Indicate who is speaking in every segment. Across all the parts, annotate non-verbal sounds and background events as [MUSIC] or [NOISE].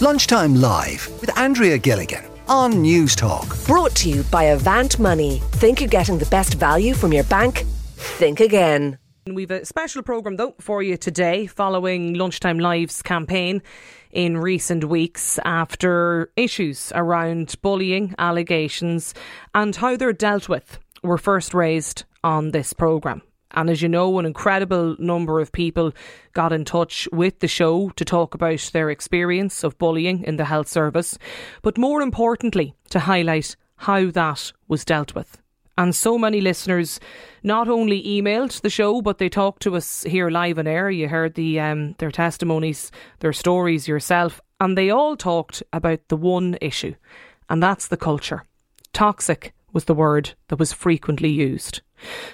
Speaker 1: Lunchtime Live with Andrea Gilligan on Newstalk.
Speaker 2: Brought to you by Avant Money. Think you're getting the best value from your bank? Think again.
Speaker 3: We've a special programme though for you today following Lunchtime Live's campaign in recent weeks after issues around bullying allegations and how they're dealt with were first raised on this programme. And as you know, an incredible number of people got in touch with the show to talk about their experience of bullying in the health service, but more importantly, to highlight how that was dealt with. And so many listeners not only emailed the show, but they talked to us here live on air. You heard the um, their testimonies, their stories yourself, and they all talked about the one issue, and that's the culture. Toxic was the word that was frequently used.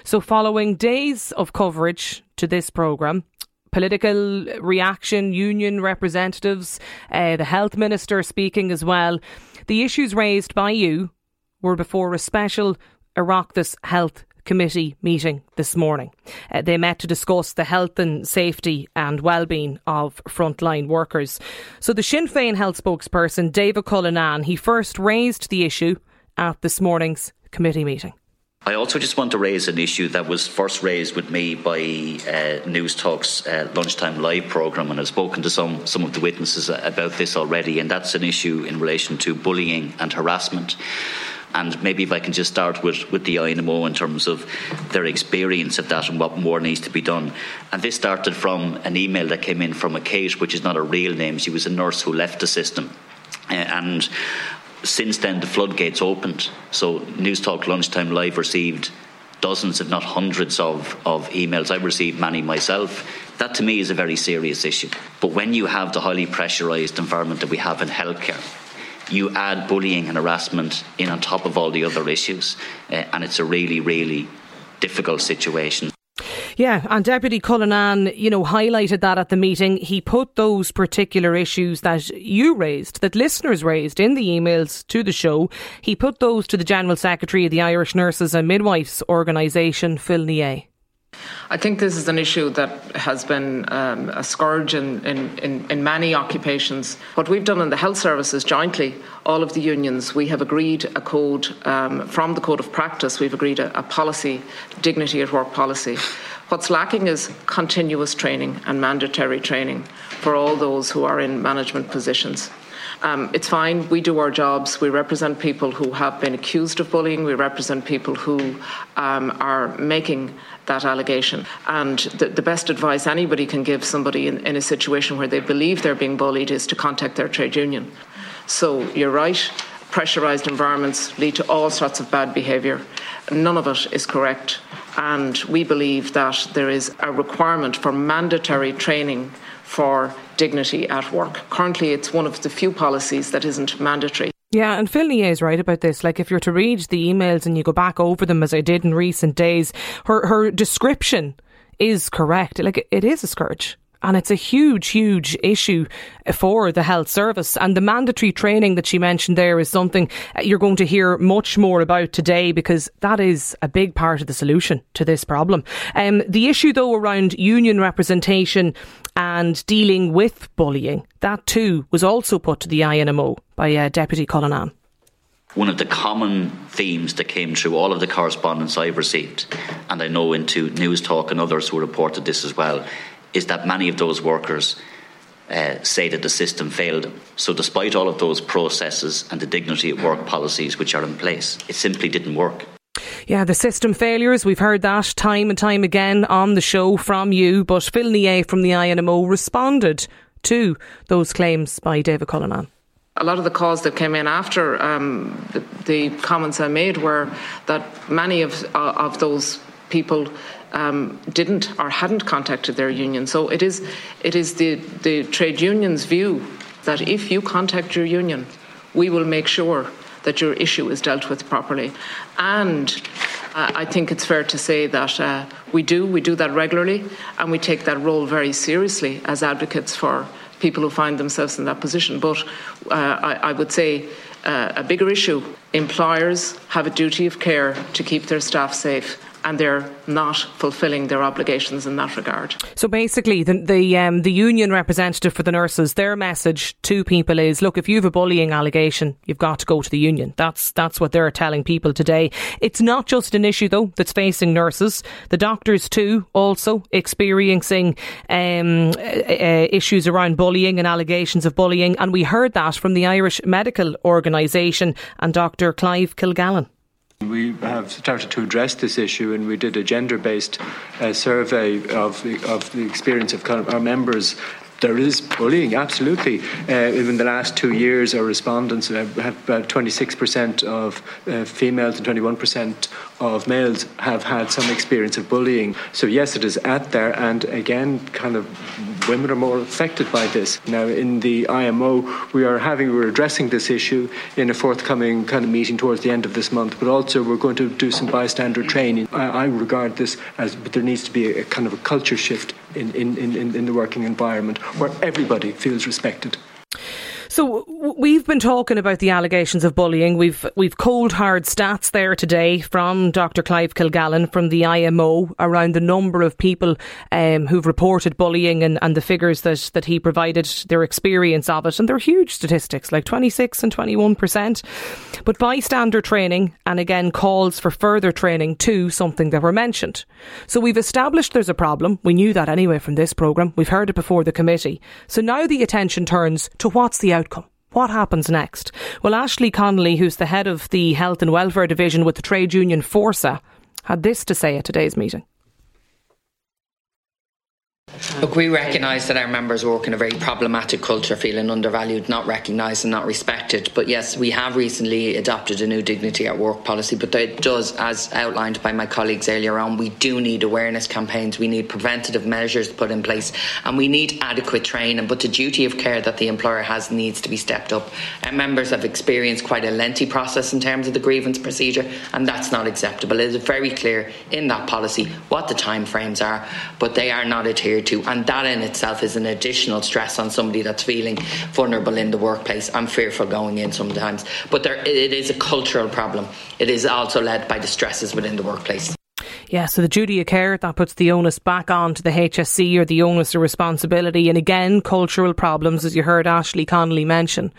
Speaker 3: So, following days of coverage to this programme, political reaction, union representatives, uh, the health minister speaking as well, the issues raised by you were before a special Oireachtas Health Committee meeting this morning. Uh, they met to discuss the health and safety and well-being of frontline workers. So the Sinn Féin health spokesperson, David Cullinane, he first raised the issue at this morning's committee meeting.
Speaker 4: I also just want to raise an issue that was first raised with me by uh, Newstalk's uh, lunchtime live programme, and I've spoken to some some of the witnesses about this already, and that's an issue in relation to bullying and harassment. And maybe if I can just start with, with the INMO in terms of their experience of that and what more needs to be done. And this started from an email that came in from a Kate, which is not a real name. She was a nurse who left the system. Uh, and since then, the floodgates opened. So, Newstalk Lunchtime Live received dozens, if not hundreds, of, of emails. I received many myself. That to me is a very serious issue. But when you have the highly pressurised environment that we have in healthcare, you add bullying and harassment in on top of all the other issues, uh, and it's a really, really difficult situation.
Speaker 3: Yeah, and Deputy Cullinane, you know, highlighted that at the meeting. He put those particular issues that you raised, that listeners raised in the emails to the show, he put those to the General Secretary of the Irish Nurses and Midwives Organisation, Phil Nier.
Speaker 5: I think this is an issue that has been um, a scourge in, in, in, in, many occupations. What we've done in the health services jointly, all of the unions, we have agreed a code um, from the Code of Practice, we've agreed a, a policy, dignity at work policy. What's lacking is continuous training and mandatory training for all those who are in management positions. Um, it's fine. We do our jobs. We represent people who have been accused of bullying. We represent people who um, are making that allegation. And the, the, best advice anybody can give somebody in, in a situation where they believe they're being bullied is to contact their trade union. So you're right. Pressurised environments lead to all sorts of bad behaviour. None of it is correct. And we believe that there is a requirement for mandatory training for dignity at work. Currently, it's one of the few policies that isn't mandatory.
Speaker 3: Yeah, and Phil Nier is right about this. Like, if you're to read the emails and you go back over them, as I did in recent days, her her description is correct. Like, it is a scourge. And it's a huge, huge issue for the health service. And the mandatory training that she mentioned there is something you're going to hear much more about today because that is a big part of the solution to this problem. Um, the issue, though, around union representation and dealing with bullying, that too was also put to the INMO by uh, Deputy Cullinane
Speaker 4: one of the common themes that came through all of the correspondence I've received, and I know into Newstalk and others who reported this as well, is that many of those workers uh, say that the system failed them. So, despite all of those processes and the dignity at work policies which are in place, it simply didn't work.
Speaker 3: Yeah, the system failures, we've heard that time and time again on the show from you, but Phil Nier from the INMO responded to those claims by David Cullinane
Speaker 5: a lot of the calls that came in after um, the, the, comments I made were that many of, uh, of those people um, didn't or hadn't contacted their union. So it is, it is the, the trade union's view that if you contact your union, we will make sure that your issue is dealt with properly. And uh, I think it's fair to say that uh, we do, we do that regularly, and we take that role very seriously as advocates for people who find themselves in that position. But uh, I, I, would say uh, a bigger issue employers have a duty of care to keep their staff safe and they're not fulfilling their obligations in that regard.
Speaker 3: So basically, the the, um, the union representative for the nurses, their message to people is: look, if you have a bullying allegation, you've got to go to the union. That's that's what they're telling people today. It's not just an issue though that's facing nurses. The doctors too also experiencing um, uh, issues around bullying and allegations of bullying, and we heard that from the Irish Medical Organisation and Dr. Clive Kilgallen.
Speaker 6: We have started to address this issue, and we did a gender-based uh, survey of the, of the experience of our members there is bullying, absolutely. Uh, in the last two years, our respondents have about 26% of uh, females and 21% of males have had some experience of bullying. So, yes, it is out there, and again, kind of women are more affected by this. Now, in the IMO, we are having, we're addressing this issue in a forthcoming kind of meeting towards the end of this month, but also we're going to do some bystander training. I, I regard this as, but there needs to be a, a kind of a culture shift in, in, in, in the working environment where everybody feels respected.
Speaker 3: So we've been talking about the allegations of bullying. We've we've cold hard stats there today from Dr. Clive Kilgallen from the IMO around the number of people um, who've reported bullying and, and the figures that, that he provided, their experience of it, and they're huge statistics, like twenty six and twenty one percent. But bystander training and again calls for further training to something that were mentioned. So we've established there's a problem. We knew that anyway from this programme. We've heard it before the committee. So now the attention turns to what's the outcome. What happens next? Well, Ashley Connolly, who's the head of the Health and Welfare Division with the trade union Fórsa, had this to say at today's meeting.
Speaker 7: Look, we recognise that our members work in a very problematic culture, feeling undervalued, not recognised, and not respected. But yes, we have recently adopted a new dignity at work policy. But it does, as outlined by my colleagues earlier on, we do need awareness campaigns, we need preventative measures put in place, and we need adequate training. But the duty of care that the employer has needs to be stepped up. Our members have experienced quite a lengthy process in terms of the grievance procedure, and that's not acceptable. It is very clear in that policy what the timeframes are, but they are not adhered to, and that in itself is an additional stress on somebody that's feeling vulnerable in the workplace. I'm fearful going in sometimes, but there, it is a cultural problem. It is also led by the stresses within the workplace.
Speaker 3: Yeah, so the duty of care, that puts the onus back on to the HSE or the onus of responsibility. And again, cultural problems, as you heard Ashley Connolly mention.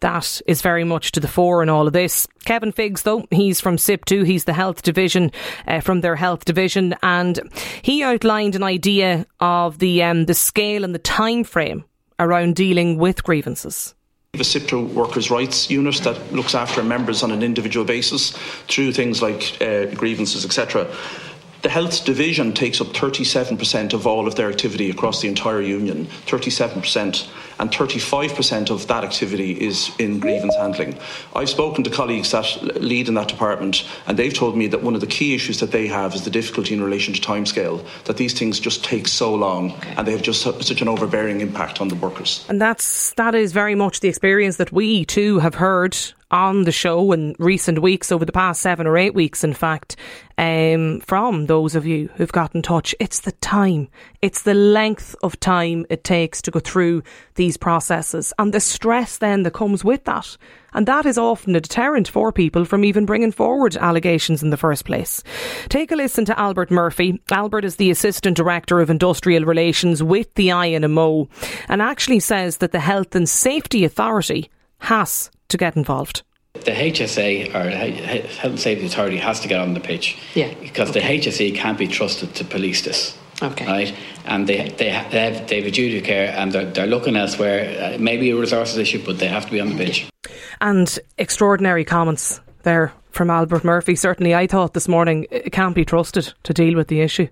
Speaker 3: That is very much to the fore in all of this. Kevin Figgis, though, he's from SIPTU, he's the health division, uh, from their health division, and he outlined an idea of the, um, the scale and the time frame around dealing with grievances
Speaker 8: a SIPTU workers' rights unit that looks after members on an individual basis through things like uh, grievances, etc. The health division takes up 37% of all of their activity across the entire union, 37%, and 35% of that activity is in grievance handling. I've spoken to colleagues that lead in that department, and they've told me that one of the key issues that they have is the difficulty in relation to timescale, that these things just take so long okay. and they have just such an overbearing impact on the workers.
Speaker 3: And that's that is very much the experience that we too have heard on the show in recent weeks, over the past seven or eight weeks, in fact, um, from those of you who've got in touch. It's the time, it's the length of time it takes to go through these processes and the stress then that comes with that. And that is often a deterrent for people from even bringing forward allegations in the first place. Take a listen to Albert Murphy. Albert is the Assistant Director of Industrial Relations with the INMO and actually says that the Health and Safety Authority has to get involved.
Speaker 9: The HSA or Health and Safety Authority has to get on the pitch.
Speaker 3: Yeah.
Speaker 9: Because okay. the HSE can't be trusted to police this.
Speaker 3: Okay.
Speaker 9: Right, and they they have, they have, they have a duty of care, and they're, they're looking elsewhere. Uh, maybe a resources issue, but they have to be on the pitch.
Speaker 3: And extraordinary comments there from Albert Murphy. Certainly, I thought this morning it can't be trusted to deal with the issue.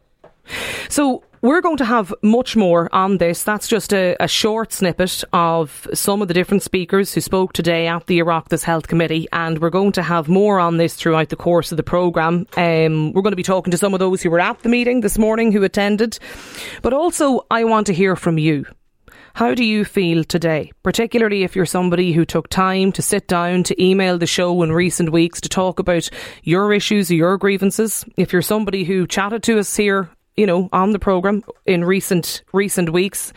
Speaker 3: So we're going to have much more on this. That's just a, a, short snippet of some of the different speakers who spoke today at the Oireachtas Health Committee, and we're going to have more on this throughout the course of the programme. Um, we're going to be talking to some of those who were at the meeting this morning who attended, but also I want to hear from you. How do you feel today, particularly if you're somebody who took time to sit down to email the show in recent weeks to talk about your issues or your grievances? If you're somebody who chatted to us here you know, on the programme in recent recent weeks.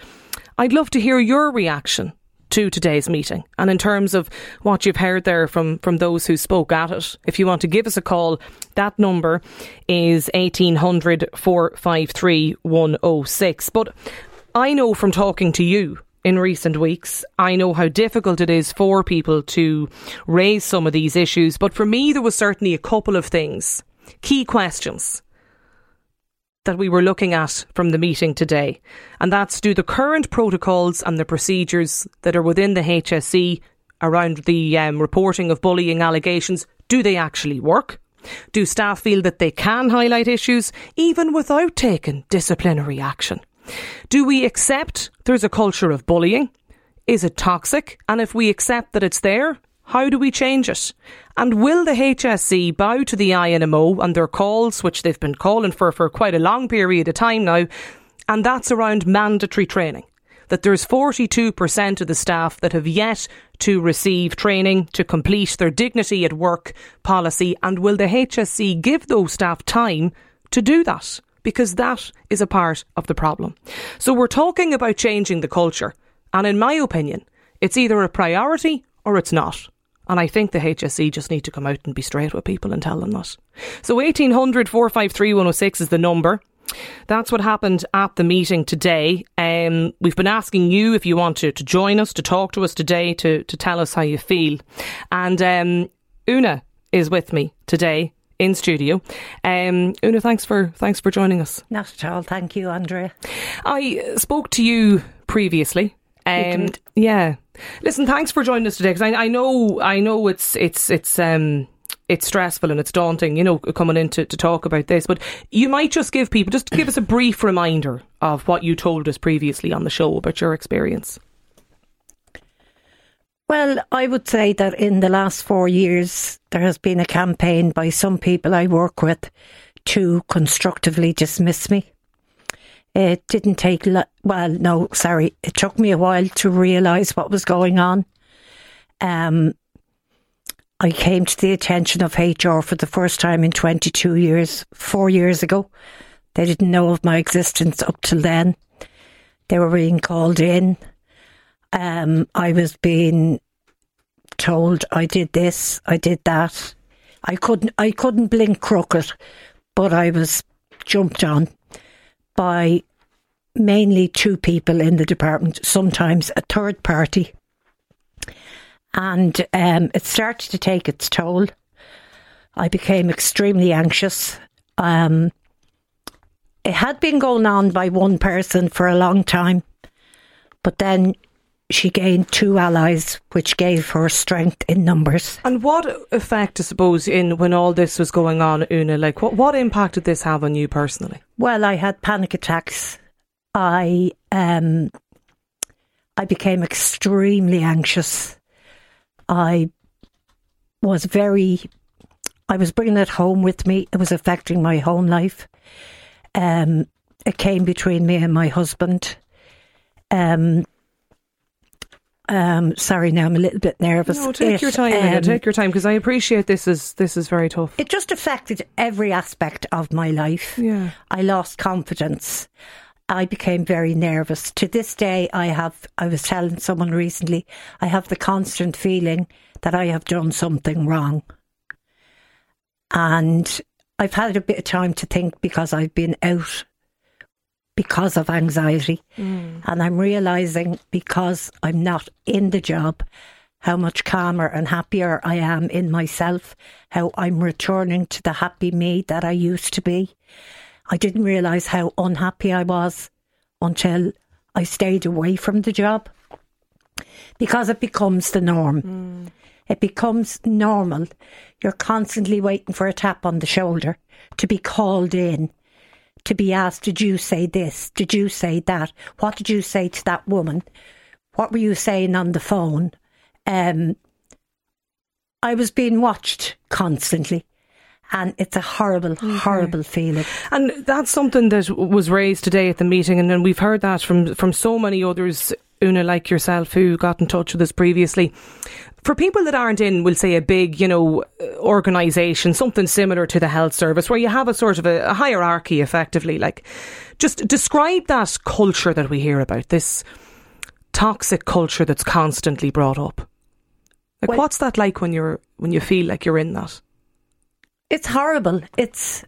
Speaker 3: I'd love to hear your reaction to today's meeting. And in terms of what you've heard there from, from those who spoke at it, if you want to give us a call, that number is 1800 453 106. But I know from talking to you in recent weeks. I know how difficult it is for people to raise some of these issues, but for me, there was certainly a couple of things, key questions that we were looking at from the meeting today. And that's do the current protocols and the procedures that are within the HSE around the um, reporting of bullying allegations, do they actually work? Do staff feel that they can highlight issues even without taking disciplinary action? Do we accept there's a culture of bullying? Is it toxic? And if we accept that it's there, how do we change it? And will the HSE bow to the INMO and their calls, which they've been calling for for quite a long period of time now? And that's around mandatory training. That there's 42% of the staff that have yet to receive training to complete their dignity at work policy. And will the HSE give those staff time to do that? Because that is a part of the problem. So we're talking about changing the culture. And in my opinion, it's either a priority or it's not. And I think the HSE just need to come out and be straight with people and tell them that. So 1800 453 106 is the number. That's what happened at the meeting today. Um, we've been asking you if you want to, to join us, to talk to us today, to, to tell us how you feel. And um, Una is with me today in studio. Um, Una, thanks for thanks for joining us.
Speaker 10: Not at all. Thank you, Andrea.
Speaker 3: I spoke to you previously. Um, yeah. Listen, thanks for joining us today because I, I know I know it's it's it's um it's stressful and it's daunting, you know, coming in to, to talk about this. But you might just give people just give us a brief reminder of what you told us previously on the show about your experience.
Speaker 10: Well, I would say that in the last four years, there has been a campaign by some people I work with to constructively dismiss me. It didn't take, lo- well, no, sorry, it took me a while to realise what was going on. Um, I came to the attention of HR for the first time in 22 years, four years ago. They didn't know of my existence up till then. They were being called in. Um, I was being told I did this, I did that. I couldn't, I couldn't blink crooked, but I was jumped on by mainly two people in the department, sometimes a third party. And um, it started to take its toll. I became extremely anxious. Um, it had been going on by one person for a long time, but then she gained two allies, which gave her strength in numbers.
Speaker 3: And what effect, I suppose, in when all this was going on, Una? Like, what what impact did this have on you personally?
Speaker 10: Well, I had panic attacks. I um, I became extremely anxious. I was very. I was bringing it home with me. It was affecting my home life. Um, it came between me and my husband. Um, um, sorry, now I'm a little bit nervous.
Speaker 3: No, take your time.
Speaker 10: Um,
Speaker 3: take your time because I appreciate this is this is very tough.
Speaker 10: It just affected every aspect of my life.
Speaker 3: Yeah.
Speaker 10: I lost confidence. I became very nervous. To this day, I have, I was telling someone recently, I have the constant feeling that I have done something wrong. And I've had a bit of time to think because I've been out because of anxiety. Mm. And I'm realizing because I'm not in the job how much calmer and happier I am in myself, how I'm returning to the happy me that I used to be. I didn't realize how unhappy I was until I stayed away from the job because it becomes the norm. Mm. It becomes normal. You're constantly waiting for a tap on the shoulder to be called in, to be asked, Did you say this? Did you say that? What did you say to that woman? What were you saying on the phone? Um, I was being watched constantly. And it's a horrible, horrible feeling.
Speaker 3: And that's something that was raised today at the meeting, and then we've heard that from from so many others, Una, like yourself, who got in touch with us previously. For people that aren't in, we'll say a big, you know, uh, organisation, something similar to the health service, where you have a sort of a, a hierarchy, effectively. Like, just describe that culture that we hear about. This toxic culture that's constantly brought up. Like,
Speaker 10: Well-
Speaker 3: what's that like when you're when you feel like you're in that?
Speaker 10: It's horrible. It's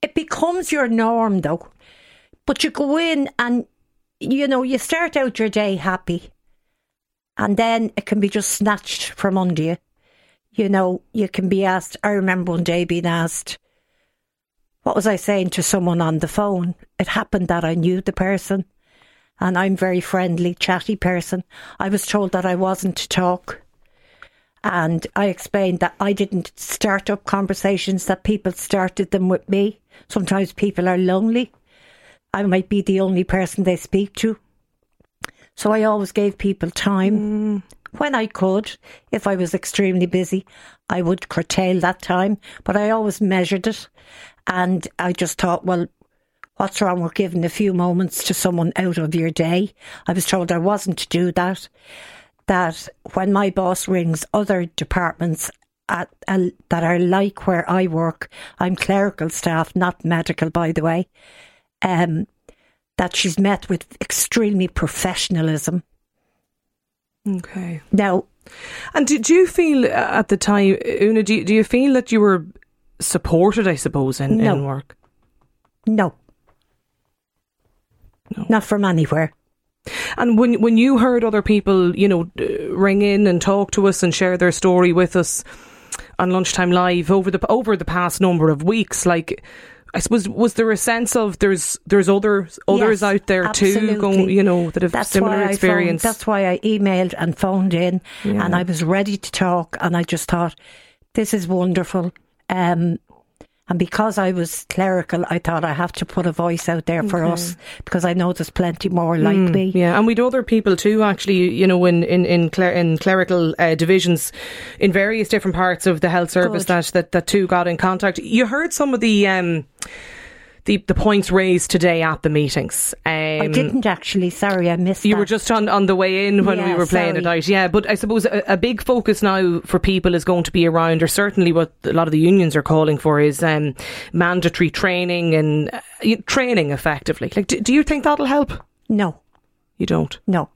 Speaker 10: it becomes your norm though. But you go in and you know, you start out your day happy and then it can be just snatched from under you. You know, you can be asked I remember one day being asked what was I saying to someone on the phone? It happened that I knew the person and I'm very friendly, chatty person. I was told that I wasn't to talk. And I explained that I didn't start up conversations, that people started them with me. Sometimes people are lonely. I might be the only person they speak to. So I always gave people time when I could. If I was extremely busy, I would curtail that time, but I always measured it. And I just thought, well, what's wrong with giving a few moments to someone out of your day? I was told I wasn't to do that that when my boss rings other departments at, uh, that are like where I work, I'm clerical staff, not medical, by the way, um, that she's met with extremely professionalism.
Speaker 3: Okay.
Speaker 10: Now,
Speaker 3: And did you feel uh, at the time, Una? Do you, do you feel that you were supported? I suppose in,
Speaker 10: No.
Speaker 3: in work.
Speaker 10: no, not from anywhere.
Speaker 3: And when when you heard other people, you know, ring in and talk to us and share their story with us on lunchtime live over the over the past number of weeks, like. I suppose was there a sense of there's there's others others
Speaker 10: Yes,
Speaker 3: out there too going you know that have
Speaker 10: That's
Speaker 3: similar
Speaker 10: I phoned-
Speaker 3: experience.
Speaker 10: that's why I emailed and phoned in,
Speaker 3: Yeah.
Speaker 10: and I was ready to talk. And I just thought, this is wonderful. Um, and because I was clerical, I thought I have to put a voice out there for
Speaker 3: Okay.
Speaker 10: us because I know there's plenty more like
Speaker 3: Mm,
Speaker 10: me.
Speaker 3: Yeah, and we'd other people too. Actually, you know, in in in, cler- in clerical uh, divisions, in various different parts of the health service
Speaker 10: Good.
Speaker 3: that, that that too got in contact. You heard some of the. Um, the, the points raised today at the meetings. Um,
Speaker 10: I didn't actually. Sorry, I missed.
Speaker 3: You
Speaker 10: that.
Speaker 3: were just on, on the way in when we were playing it
Speaker 10: sorry.
Speaker 3: out. Yeah, but I suppose a, a big focus now for people is going to be around, or certainly what a lot of the unions are calling for, is um, mandatory training and uh, training effectively. Like, do, do you think that'll help?
Speaker 10: No,
Speaker 3: You don't.
Speaker 10: no,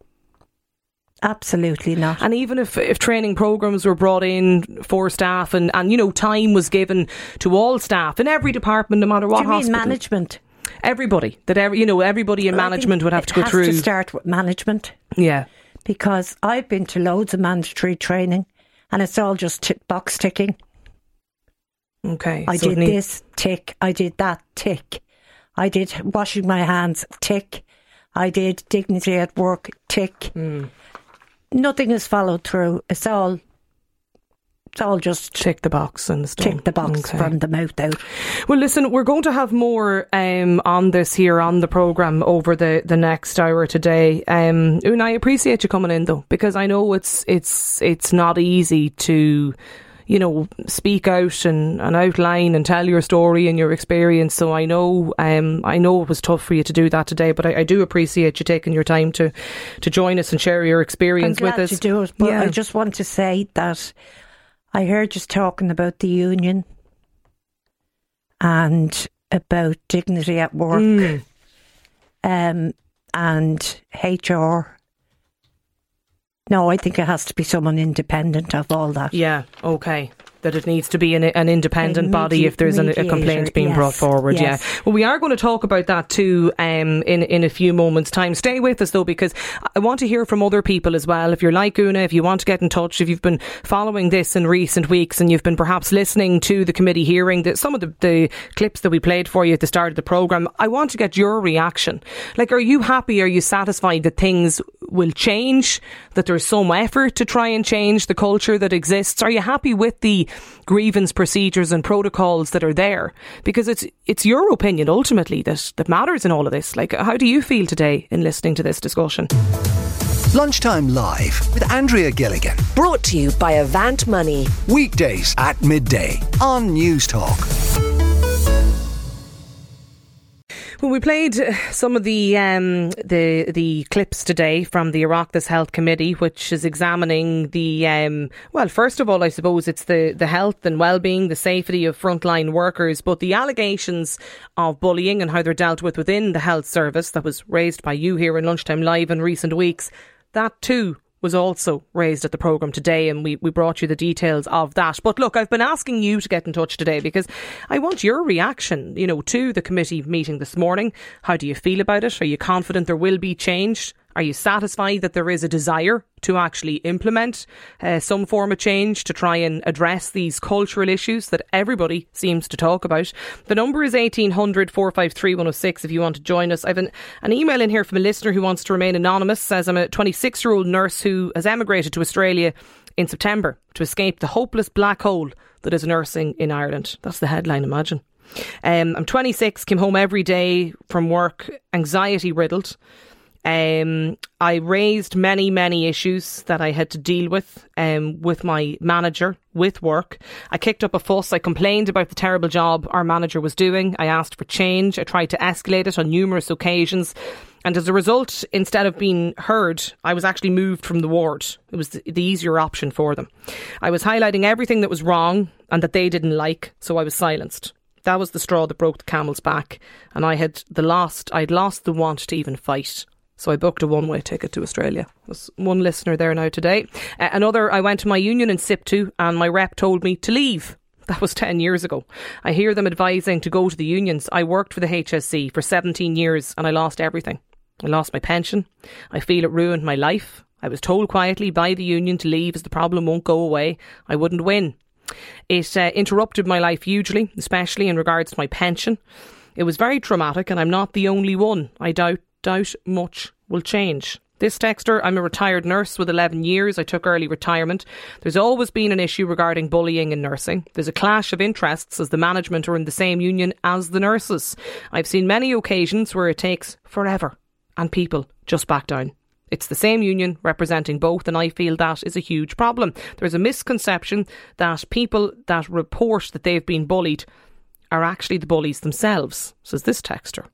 Speaker 10: absolutely not.
Speaker 3: And even if, if training programs were brought in for staff and, and, you know, time was given to all staff in every department, no matter what
Speaker 10: Do you mean
Speaker 3: hospital.
Speaker 10: management?
Speaker 3: Everybody. That, every, you know, everybody in
Speaker 10: Well,
Speaker 3: management would have to go through.
Speaker 10: to start with management
Speaker 3: yeah.
Speaker 10: because I've been to loads of mandatory training, and it's all just tick box ticking.
Speaker 3: Okay.
Speaker 10: I
Speaker 3: so
Speaker 10: did this, tick. I did that, tick. I did washing my hands, tick. I did dignity at work, tick.
Speaker 3: Hmm.
Speaker 10: Nothing is followed through. It's all, it's all just
Speaker 3: check the box and stuff.
Speaker 10: tick the box
Speaker 3: Okay.
Speaker 10: from the mouth out.
Speaker 3: Well, listen, we're going to have more um, on this here on the programme over the, the next hour today. Um, and I appreciate you coming in though, because I know it's it's it's not easy to, you know, speak out and, and outline and tell your story and your experience. So I know um, I know it was tough for you to do that today, but I, I do appreciate you taking your time to to join us and share your experience with us.
Speaker 10: to do it, but
Speaker 3: Yeah.
Speaker 10: I just want to say that I heard you talking about the union and about dignity at work
Speaker 3: Mm.
Speaker 10: um, and HR. No, I think it has to be someone independent of all that.
Speaker 3: Yeah, okay. That it needs to be an, an independent body if there's an, a complaint being
Speaker 10: yes,
Speaker 3: brought forward.
Speaker 10: yes.
Speaker 3: Yeah. Well, we are going to talk about that too um, in in a few moments' time. Stay with us though, because I want to hear from other people as well. If you're like Una, if you want to get in touch, if you've been following this in recent weeks and you've been perhaps listening to the committee hearing, that some of the, the clips that we played for you at the start of the program, I want to get your reaction. Like, are you happy? Are you satisfied that things will change? That there's some effort to try and change the culture that exists? Are you happy with the grievance procedures and protocols that are there? Because it's it's your opinion ultimately that, that matters in all of this. Like, how do you feel today in listening to this discussion?
Speaker 1: Lunchtime Live with Andrea Gilligan.
Speaker 2: Brought to you by Avant Money.
Speaker 1: Weekdays at midday on Newstalk.
Speaker 3: Well, we played some of the um, the the clips today from the Oireachtas Health Committee, which is examining the um, well. First of all, I suppose it's the the health and well being, the safety of frontline workers, but the allegations of bullying and how they're dealt with within the health service that was raised by you here in lunchtime live in recent weeks. That too was also raised at the programme today, and we, we brought you the details of that. But look, I've been asking you to get in touch today because I want your reaction, you know, to the committee meeting this morning. How do you feel about it? Are you confident there will be change? Are you satisfied that there is a desire to actually implement uh, some form of change to try and address these cultural issues that everybody seems to talk about? The number is 1800 453 106 if you want to join us. I have an, an email in here from a listener who wants to remain anonymous, says I'm a 26 year old nurse who has emigrated to Australia in September to escape the hopeless black hole that is nursing in Ireland. That's the headline, imagine. Um, I'm 26, came home every day from work, anxiety riddled. Um, I raised many, many issues that I had to deal with um, with my manager, with work. I kicked up a fuss. I complained about the terrible job our manager was doing. I asked for change. I tried to escalate it on numerous occasions. And as a result, instead of being heard, I was actually moved from the ward. It was the, easier option for them. I was highlighting everything that was wrong and that they didn't like, so I was silenced. That was the straw that broke the camel's back, and I had the last I'd lost the want to even fight. So I booked a one way ticket to Australia. There's one listener there now today. Uh, another, I went to my union in SIPTU and my rep told me to leave. [LAUGHS] That was 10 years ago. I hear them advising to go to the unions. I worked for the HSE for 17 years and I lost everything. I lost my pension. I feel it ruined my life. I was told quietly by the union to leave as the problem won't go away. I wouldn't win. It uh, interrupted my life hugely, especially in regards to my pension. It was very traumatic, and I'm not the only one. I doubt doubt much will change. This texter, I'm a retired nurse with 11 years. I took early retirement. There's always been an issue regarding bullying in nursing. There's a clash of interests as the management are in the same union as the nurses. I've seen many occasions where it takes forever and people just back down. It's the same union representing both, and I feel that is a huge problem. There's a misconception that people that report that they've been bullied are actually the bullies themselves, says this texter.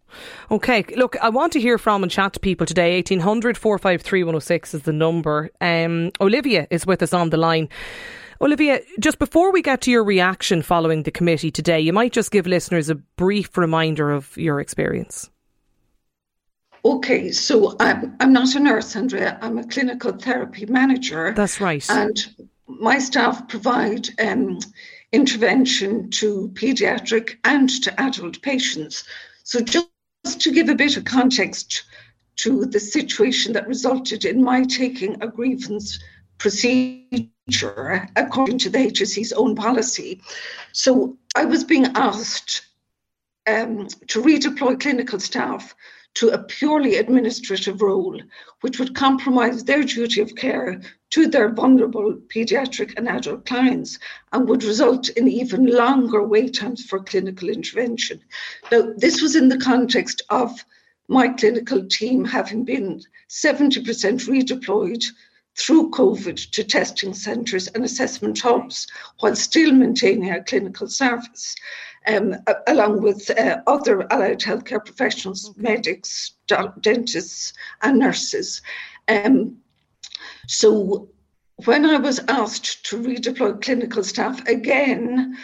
Speaker 3: Okay, look, I want to hear from and chat to people today. 1800 453 106 is the number. Um, Olivia is with us on the line. Olivia, just before we get to your reaction following the committee today, you might just give listeners a brief reminder of your experience.
Speaker 11: Okay, so I'm, I'm not a nurse, Andrea. I'm a clinical therapy manager.
Speaker 3: That's right.
Speaker 11: And my staff provide um, intervention to paediatric and to adult patients. So, just to give a bit of context to the situation that resulted in my taking a grievance procedure according to the HSE's own policy. So, I was being asked um, to redeploy clinical staff to a purely administrative role, which would compromise their duty of care to their vulnerable paediatric and adult clients and would result in even longer wait times for clinical intervention. Now, this was in the context of my clinical team having been 70% redeployed through COVID to testing centres and assessment hubs while still maintaining a clinical service um, along with uh, other allied healthcare professionals, okay. medics, dentists, and nurses. Um, so when I was asked to redeploy clinical staff again,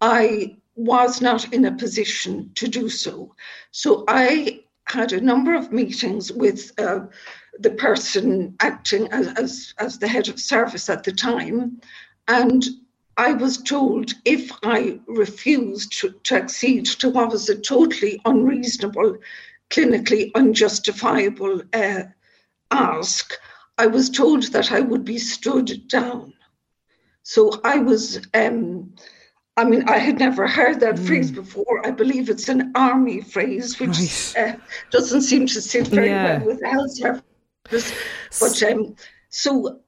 Speaker 11: I was not in a position to do so. So I had a number of meetings with uh, the person acting as, as, as the head of service at the time, and I was told if I refused to, to accede to what was a totally unreasonable, clinically unjustifiable uh, ask, I was told that I would be stood down. So I was, um, I mean, I had never heard that mm. phrase before. I believe it's an army phrase, which right. uh, doesn't seem to sit very yeah. well with health service. But um, so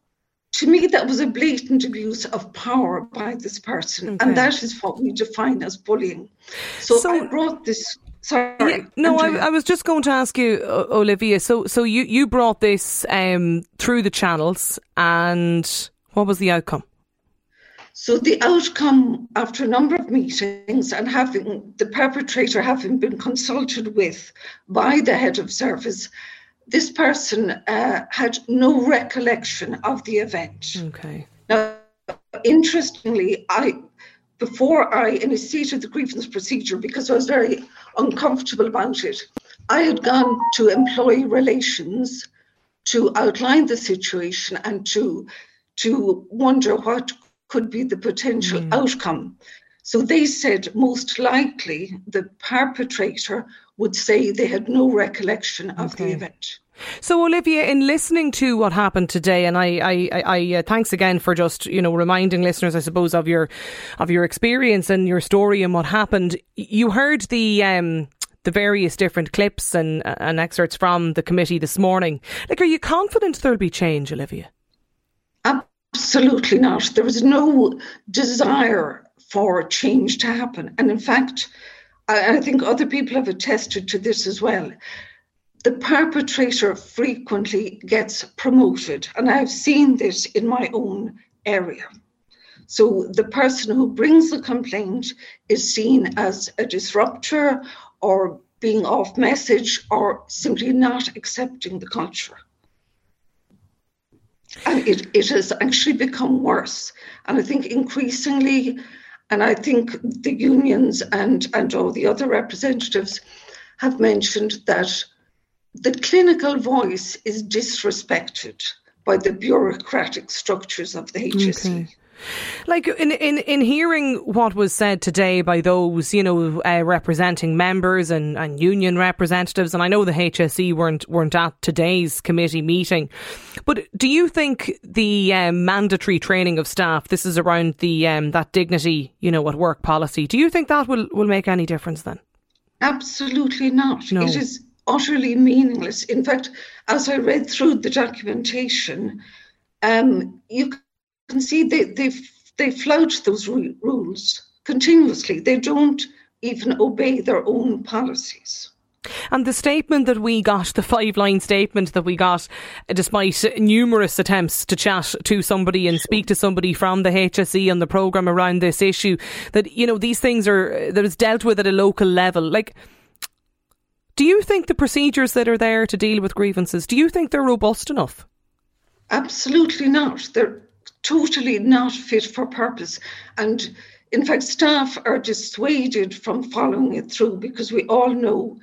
Speaker 11: to me, that was a blatant abuse of power by this person. Okay. And that is what we define as bullying. So, so I brought this. Sorry. Yeah,
Speaker 3: no, I, I, was just going to ask you, Olivia. So, so you, you brought this um, through the channels, and what was the outcome?
Speaker 11: So the outcome, after a number of meetings and having the perpetrator having been consulted with by the head of service, this person uh, had no recollection of the event.
Speaker 3: Okay.
Speaker 11: Now, interestingly, I before I initiated the grievance procedure, because I was very uncomfortable about it, I had gone to employee relations to outline the situation and to to wonder what could be the potential mm. outcome. So they said most likely the perpetrator would say they had no recollection of okay. the event.
Speaker 3: So, Olivia, in listening to what happened today, and I, I, I uh, thanks again for just you know reminding listeners, I suppose, of your of your experience and your story and what happened. You heard the um, the various different clips and and excerpts from the committee this morning. Like, are you confident there'll be change, Olivia?
Speaker 11: Absolutely not. There was no desire for change to happen, and in fact, I, think other people have attested to this as well the perpetrator frequently gets promoted, and I've seen this in my own area. So the person who brings the complaint is seen as a disruptor or being off message or simply not accepting the culture. And it, it has actually become worse. And I think increasingly, and I think the unions and, and all the other representatives have mentioned that the clinical voice is disrespected by the bureaucratic structures of the HSE. Okay.
Speaker 3: Like in, in in hearing what was said today by those you know uh, representing members and, and union representatives, and I know the HSE weren't weren't at today's committee meeting, but do you think the um, mandatory training of staff, this is around the um, that dignity you know at work policy, do you think that will will make any difference then?
Speaker 11: Absolutely not. No. It is utterly meaningless. In fact, as I read through the documentation, um, you can see they, they, they flout those rules continuously. They don't even obey their own policies.
Speaker 3: And the statement that we got, the five line statement that we got, despite numerous attempts to chat to somebody and speak to somebody from the HSE and the programme around this issue, that, you know, these things are, that is dealt with at a local level. Like, do you think the procedures that are there to deal with grievances, do you think they're robust enough?
Speaker 11: Absolutely not. They're totally not fit for purpose. And in fact, staff are dissuaded from following it through because we all know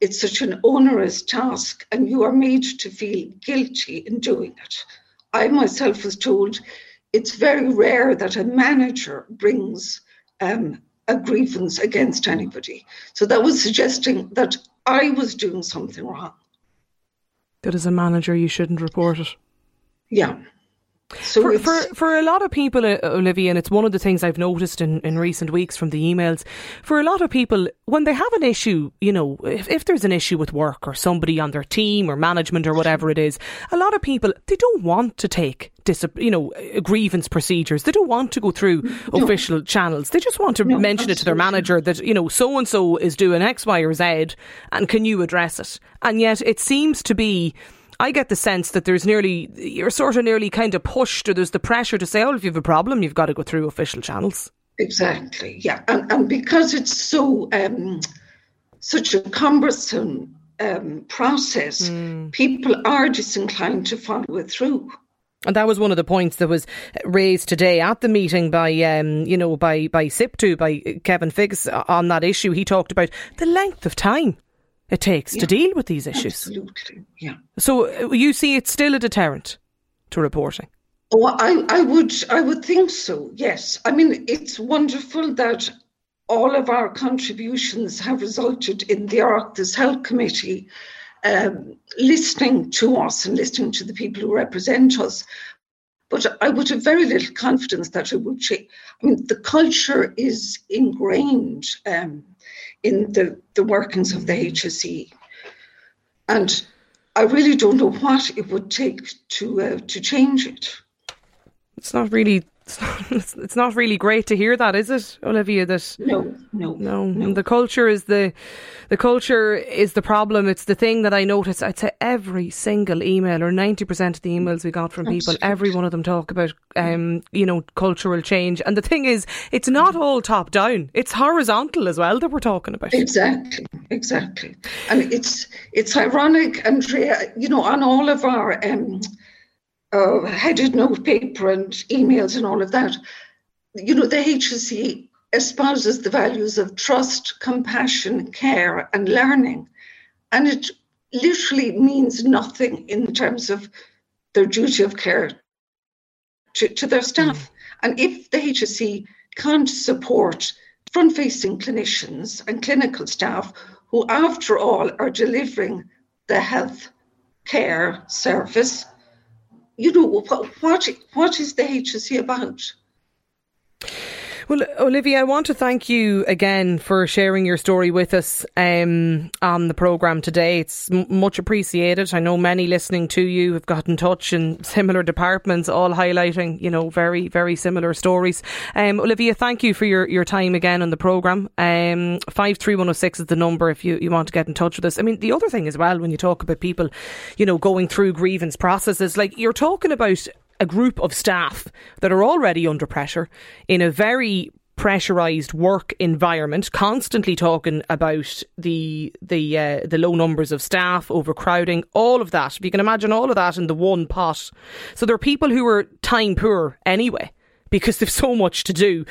Speaker 11: it's such an onerous task and you are made to feel guilty in doing it. I myself was told it's very rare that a manager brings um, a grievance against anybody. So that was suggesting that I was doing something wrong.
Speaker 3: That as a manager, you shouldn't report it.
Speaker 11: Yeah.
Speaker 3: So for, for, for a lot of people, uh, Olivia, and it's one of the things I've noticed in, in recent weeks from the emails. For a lot of people, when they have an issue, you know, if, if there's an issue with work or somebody on their team or management or whatever it is, a lot of people they don't want to take dis- you know grievance procedures. They don't want to go through no. official channels. They just want to no, mention absolutely. it to their manager that you know so and so is doing X, Y, or Z, and can you address it? And yet it seems to be I get the sense that there's nearly, you're sort of nearly kind of pushed or there's the pressure to say, oh, if you have a problem, you've got to go through official channels.
Speaker 11: Exactly, yeah. And, and because it's so, um, such a cumbersome um, process, mm. people are disinclined to follow it through.
Speaker 3: And that was one of the points that was raised today at the meeting by, um, you know, by by SIPTU, by Kevin Figgis on that issue. He talked about the length of time it takes yeah. to deal with these issues.
Speaker 11: Absolutely, yeah.
Speaker 3: So uh, you see it's still a deterrent to reporting?
Speaker 11: Oh, I, I would I would think so, yes. I mean, it's wonderful that all of our contributions have resulted in the Oireachtas Health Committee um, listening to us and listening to the people who represent us. But I would have very little confidence that it would change. I mean, the culture is ingrained. Um, in the, the workings of the HSE. And I really don't know what it would take to uh, to change it.
Speaker 3: It's not really it's not, it's not really great to hear that, is it, Olivia? That
Speaker 11: no, no,
Speaker 3: no. no. The culture is the the culture is the problem. It's the thing that I notice. I'd say every single email, or ninety percent of the emails we got from people, every one of them talk about, um, you know, cultural change. And the thing is, it's not all top down; it's horizontal as well that we're talking about.
Speaker 11: Exactly, exactly. And it's it's ironic, Andrea. You know, on all of our. Um, uh, headed note paper and emails and all of that. You know, the HSE espouses the values of trust, compassion, care, and learning. And it literally means nothing in terms of their duty of care to, to their staff. Mm. And if the HSE can't support front facing clinicians and clinical staff who, after all, are delivering the health care service, you know, what, what, what is the HSE about?
Speaker 3: Well, Olivia, I want to thank you again for sharing your story with us um, on the programme today. It's m- much appreciated. I know many listening to you have got in touch in [LAUGHS] similar departments, all highlighting, you know, very, very similar stories. Um, Olivia, thank you for your, your time again on the programme. Um, 53106 is the number if you, you want to get in touch with us. I mean, the other thing as well, when you talk about people, you know, going through grievance processes, like you're talking about a group of staff that are already under pressure in a very pressurized work environment constantly talking about the the uh, the low numbers of staff overcrowding all of that. If you can imagine all of that in the one pot. So there are people who are time poor anyway because they've so much to do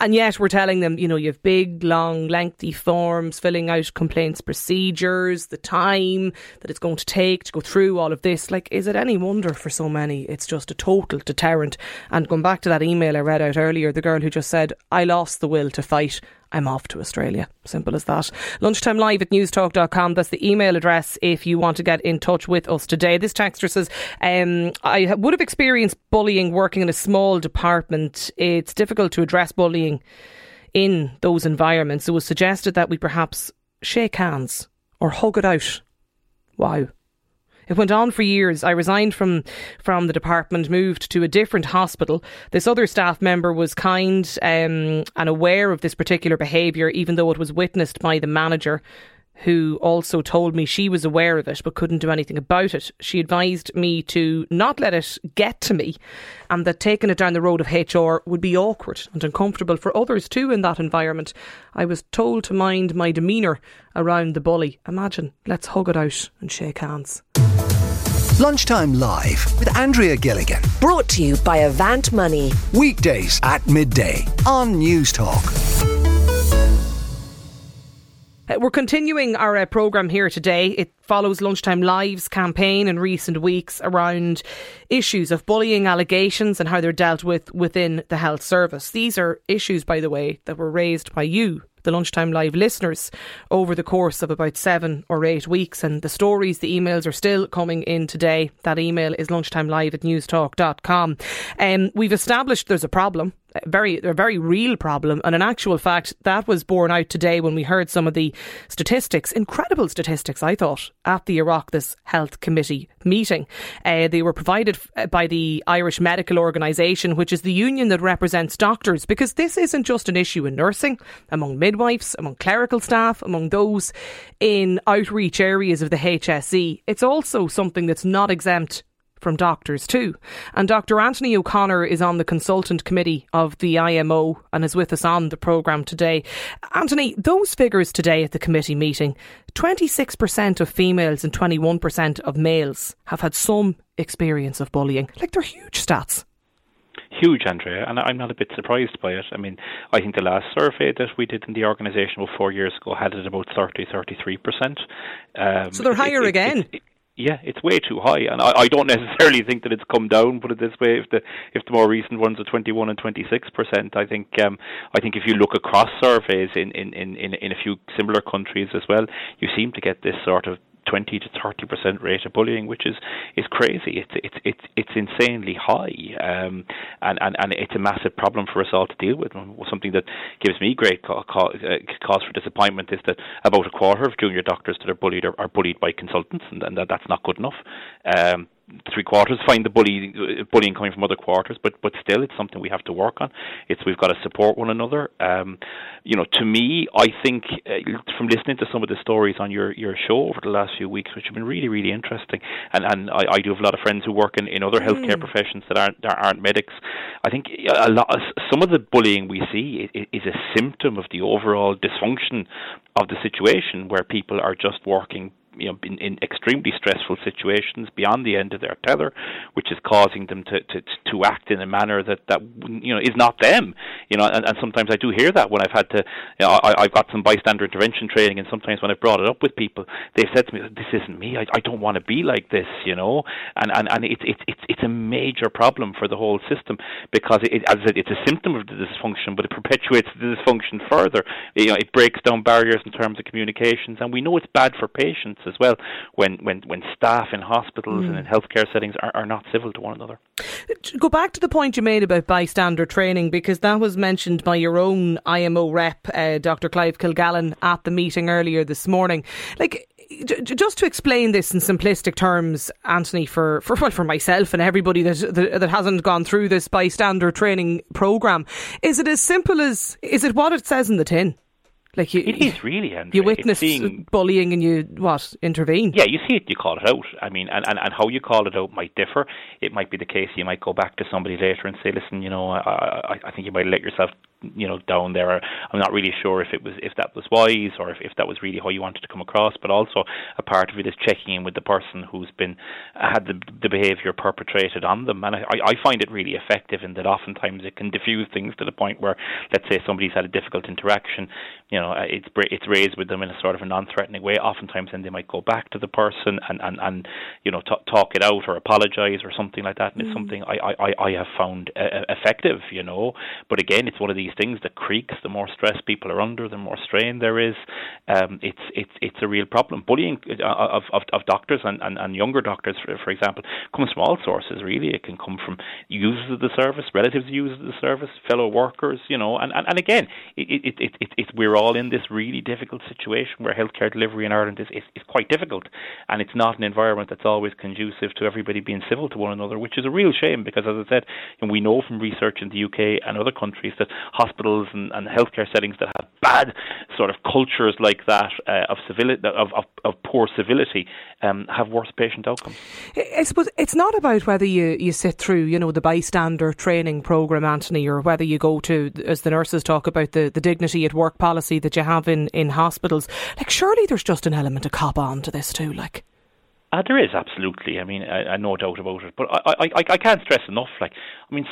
Speaker 3: and yet we're telling them, you know, you have big, long, lengthy forms, filling out complaints procedures, the time that it's going to take to go through all of this. Like, is it any wonder for so many? It's just a total deterrent. And going back to that email I read out earlier, the girl who just said, I lost the will to fight. I'm off to Australia. Simple as that. Lunchtime live at newstalk.com. That's the email address if you want to get in touch with us today. This texter says, um, I would have experienced bullying working in a small department. It's difficult to address bullying in those environments. It was suggested that we perhaps shake hands or hug it out. Wow. It went on for years. I resigned from from the department, moved to a different hospital. This other staff member was kind um, and aware of this particular behaviour, even though it was witnessed by the manager who also told me she was aware of it but couldn't do anything about it. She advised me to not let it get to me and that taking it down the road of HR would be awkward and uncomfortable for others too in that environment. I was told to mind my demeanour around the bully. Imagine, let's hug it out and shake hands.
Speaker 1: Lunchtime Live with Andrea Gilligan.
Speaker 2: Brought to you by Avant Money.
Speaker 1: Weekdays at midday on Newstalk.
Speaker 3: Uh, we're continuing our uh, programme here today. It follows Lunchtime Live's campaign in recent weeks around issues of bullying allegations and how they're dealt with within the health service. These are issues, by the way, that were raised by you, the Lunchtime Live listeners over the course of about seven or eight weeks. And the stories, the emails are still coming in today. That email is lunchtimelive at newstalk.com. Um, we've established there's a problem very a very real problem. And in actual fact that was borne out today when we heard some of the statistics incredible statistics I thought at the Oireachtas Health Committee meeting. Uh, they were provided uh, by the Irish Medical Organisation which is the union that represents doctors because this isn't just an issue in nursing among midwives among clerical staff among those in outreach areas of the HSE it's also something that's not exempt from doctors too. And Dr. Anthony O'Connor is on the consultant committee of the IMO and is with us on the programme today. Anthony, those figures today at the committee meeting 26% of females and 21% of males have had some experience of bullying. Like they're huge stats
Speaker 12: huge, Andrea, and I'm not a bit surprised by it. I mean, I think the last survey that we did in the organisation about four years ago had it about 30, 33%.
Speaker 3: Um, so they're higher it, again. It, it,
Speaker 12: yeah, it's way too high, and I, I don't [LAUGHS] necessarily think that it's come down. Put it this way: if the if the more recent ones are twenty one and twenty six percent, I think um, I think if you look across surveys in, in, in, in a few similar countries as well, you seem to get this sort of 20 to 30 percent rate of bullying, which is is crazy. It's it's it's it's insanely high, um, and and and it's a massive problem for us all to deal with. Something that gives me great cause, uh, cause for disappointment is that about a quarter of junior doctors that are bullied are, are bullied by consultants, and, and that, that's not good enough. Um, three quarters find the bullying bullying coming from other quarters, but but still, it's something we have to work on. It's we've got to support one another. Um, you know, to me, I think uh, from listening to some of the stories on your your show over the last few weeks, which have been really really interesting, and and I, I do have a lot of friends who work in, in other healthcare mm. professions that aren't that aren't medics. I think a lot of, some of the bullying we see is, is a symptom of the overall dysfunction of the situation where people are just working you know, in, in extremely stressful situations beyond the end of their tether, which is causing them to, to, to act in a manner that, that you know is not them. You know, and, and sometimes I do hear that when I've had to, you know, I, I've got some bystander intervention training, and sometimes when I've brought it up with people, they've said to me, "This isn't me. I, I don't want to be like this." You know, and and and it's it's it's it's a major problem for the whole system because it, as I said, it's a symptom of the dysfunction, but it perpetuates the dysfunction further. You know, it breaks down barriers in terms of communications, and we know it's bad for patients as well when when when staff in hospitals mm. and in healthcare settings are, are not civil to one another.
Speaker 3: Go back to the point you made about bystander training because that was mentioned by your own IMO rep, uh, Dr. Clive Kilgallen, at the meeting earlier this morning. Like just to explain this in simplistic terms, Anthony, for, for well, for myself and everybody that, that, that hasn't gone through this bystander training program, is it as simple as is it what it says in the tin?
Speaker 12: Like you, it is really.
Speaker 3: You witness seeing, bullying and you what intervene.
Speaker 12: Yeah, you see it, you call it out. I mean, and, and, and how you call it out might differ. It might be the case you might go back to somebody later and say, listen, you know, I, I, I think you might let yourself you know down there. I'm not really sure if it was if that was wise or if, if that was really how you wanted to come across. But also a part of it is checking in with the person who's been had the the behaviour perpetrated on them. And I, I find it really effective in that oftentimes it can diffuse things to the point where let's say somebody's had a difficult interaction, you know, it's it's raised with them in a sort of a non-threatening way. Oftentimes then they might go back to the person and and and you know t- talk it out or apologise or something like that. And mm. it's something I I I have found uh, effective, you know. But again, it's one of these these things that creaks, the more stress people are under, the more strain there is. Um, it's it's it's a real problem. Bullying uh, of of, of doctors and, and, and younger doctors, for, for example, comes from all sources. Really, it can come from users of the service, relatives users of the service, fellow workers. You know, and and, and again, it, it, it, it, it, we're all in this really difficult situation where healthcare delivery in Ireland is, is is quite difficult, and it's not an environment that's always conducive to everybody being civil to one another, which is a real shame because, as I said, and we know from research in the UK and other countries that hospitals and, and healthcare settings that have bad sort of cultures like that uh, of civility of, of, of poor civility um, have worse patient outcomes.
Speaker 3: I suppose it's not about whether you, you sit through you know the bystander training program, Anthony, or whether you go to as the nurses talk about the, the dignity at work policy that you have in, in hospitals. Like surely there's just an element of cop on to this too, like.
Speaker 12: Uh, there is absolutely. I mean, I, I no doubt about it. But I, I, I can't stress enough. Like, I mean,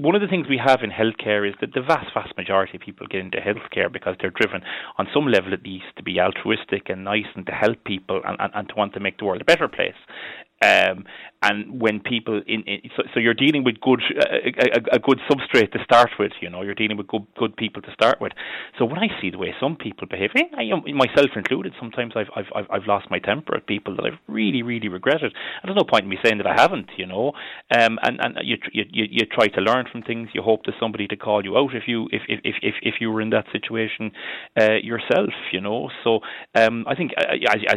Speaker 12: one of the things we have in healthcare is that the vast, vast majority of people get into healthcare because they're driven, on some level at least, to be altruistic and nice and to help people and, and, and to want to make the world a better place. Um, and when people in, in so, so, you're dealing with good a, a, a, good substrate to start with you know you're dealing with good good people to start with. So when I see the way some people behave I, myself included sometimes I've, I've I've lost my temper at people that I've really really regretted and there's no point in me saying that I haven't you know. Um, and and you, you you try to learn from things. You hope there's somebody to call you out if you if if if, if you were in that situation uh, yourself you know. So um, I think uh,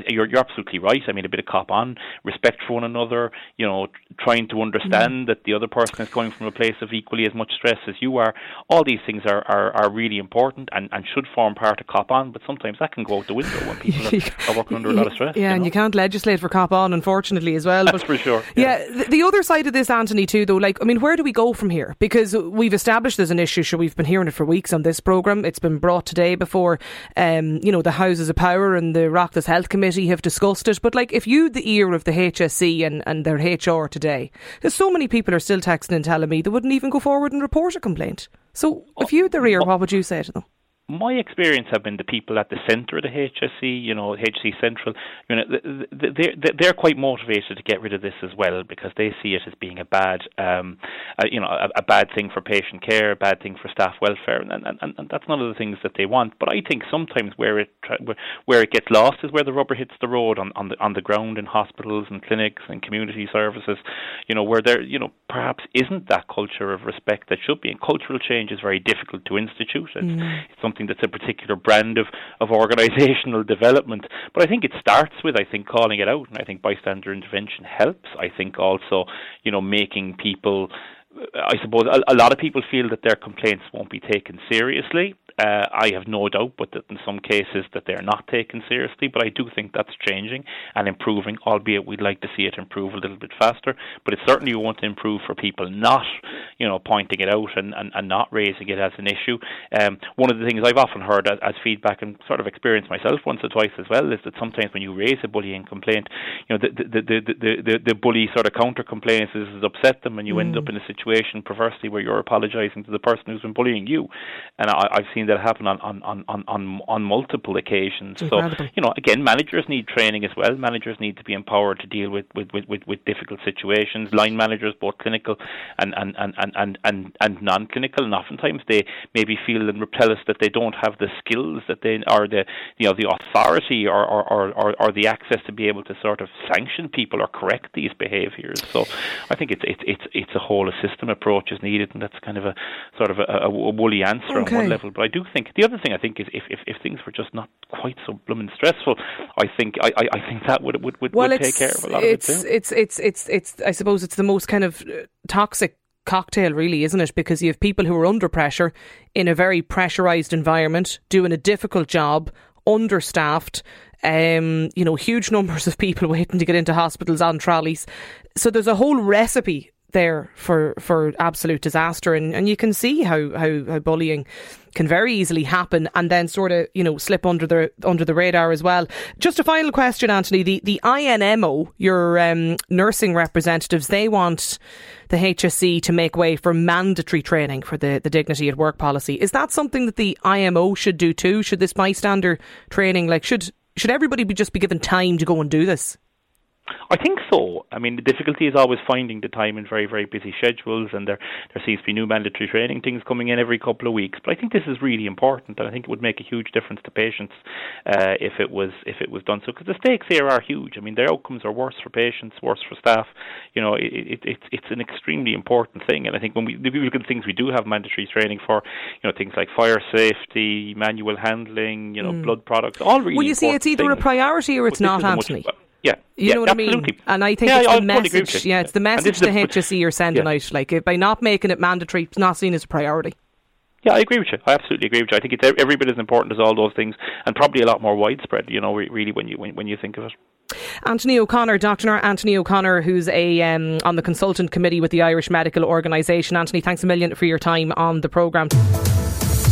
Speaker 12: you're, you're absolutely right. I mean a bit of cop on respect for one another, you know, trying to understand mm. that the other person is coming from a place of equally as much stress as you are. All these things are, are, are really important and, and should form part of cop on, but sometimes that can go out the window when people are, [LAUGHS] are working under a lot of stress.
Speaker 3: Yeah,
Speaker 12: you
Speaker 3: know?
Speaker 12: and
Speaker 3: you can't legislate for cop on, unfortunately, as well.
Speaker 12: That's but, for sure.
Speaker 3: Yeah, yeah the, the, other side of this, Anthony, too, though, like, I mean, where do we go from here? Because we've established there's an issue, sure, we've been hearing it for weeks on this programme. It's been brought today before, um, you know, the Houses of Power and the Oireachtas Health Committee have discussed it. But, like, if you, the ear of the HSE and, and their HR today. Because so many people are still texting and telling me they wouldn't even go forward and report a complaint. So if you had the ear, what would you say to them?
Speaker 12: My experience have been the people at the centre of the HSE, you know, HSE Central, you know, they're, they're quite motivated to get rid of this as well because they see it as being a bad, um, a, you know, a, a, bad thing for patient care, a bad thing for staff welfare, and, and, and, and that's none of the things that they want. But I think sometimes where it where it gets lost is where the rubber hits the road on, on the on the ground in hospitals and clinics and community services, you know, where there, you know, perhaps isn't that culture of respect that should be. And cultural change is very difficult to institute. It's, mm. it's something that's a particular brand of, of organisational development. But I think it starts with, I think, calling it out, and I think bystander intervention helps. I think also, you know, making people I suppose a, a, lot of people feel that their complaints won't be taken seriously, Uh, I have no doubt, but that in some cases that they're not taken seriously. But I do think that's changing and improving, albeit we'd like to see it improve a little bit faster. But it certainly want to improve for people not, you know, pointing it out and, and, and not raising it as an issue. Um, one of the things I've often heard as, as feedback and sort of experienced myself once or twice as well is that sometimes when you raise a bullying complaint, you know, the the the the, the, the bully sort of counter complains is upset them, and you mm. end up in a situation perversely where you're apologising to the person who's been bullying you. And I, I've seen that happen on on on on on multiple occasions. So you know, again, managers need training as well. Managers need to be empowered to deal with with with, with, with difficult situations. Line managers, both clinical and and and and and and, and non-clinical, and oftentimes they maybe feel and repel us that they don't have the skills that they or the you know the authority or or, or, or the access to be able to sort of sanction people or correct these behaviours. So I think it's it's it's it's a whole system approach is needed, and that's kind of a sort of a, a, woolly answer okay. on one level. But I do think the other thing I think is if, if, if things were just not quite so blooming stressful, I think I, I, think that would would would,
Speaker 3: well,
Speaker 12: would take care of a lot of it too.
Speaker 3: It's it's it's it's I suppose it's the most kind of uh, toxic cocktail, really, isn't it? Because you have people who are under pressure in a very pressurized environment, doing a difficult job, understaffed. Um, you know, huge [LAUGHS] numbers of people waiting to get into hospitals on trolleys. So there's a whole recipe there for for absolute disaster and, and you can see how, how, how bullying can very easily happen and then sort of you know slip under the under the radar as well. Just a final question, Anthony. The the INMO, your um, nursing representatives, they want the HSE to make way for mandatory training for the, the dignity at work policy. Is that something that the IMO should do too? Should this bystander training like should should everybody be just be given time to go and do this?
Speaker 12: I think so. I mean, the difficulty is always finding the time in very, very busy schedules, and there there seems to be new mandatory training things coming in every couple of weeks. But I think this is really important, and I think it would make a huge difference to patients uh, if it was if it was done so. Because the stakes here are huge. I mean, their outcomes are worse for patients, worse for staff. You know, it, it, it's it's an extremely important thing, and I think when we look at things we do have mandatory training for, you know, things like fire safety, manual handling, you know, mm. blood products, all really.
Speaker 3: Well, you see, it's either
Speaker 12: things.
Speaker 3: a priority or it's not, Anthony.
Speaker 12: Much, yeah,
Speaker 3: you
Speaker 12: yeah,
Speaker 3: know what
Speaker 12: absolutely.
Speaker 3: I mean. And I think
Speaker 12: yeah,
Speaker 3: it's
Speaker 12: the
Speaker 3: message. Yeah, it's the message the HSE are sending yeah. out. Like by not making it mandatory, it's not seen as a priority.
Speaker 12: Yeah, I agree with you. I absolutely agree with you. I think it's every bit as important as all those things, and probably a lot more widespread. You know, really when you when, when you think of it.
Speaker 3: Anthony O'Connor, Dr. Anthony O'Connor, who's a um, on the consultant committee with the Irish Medical Organisation. Anthony, thanks a million for your time on the programme.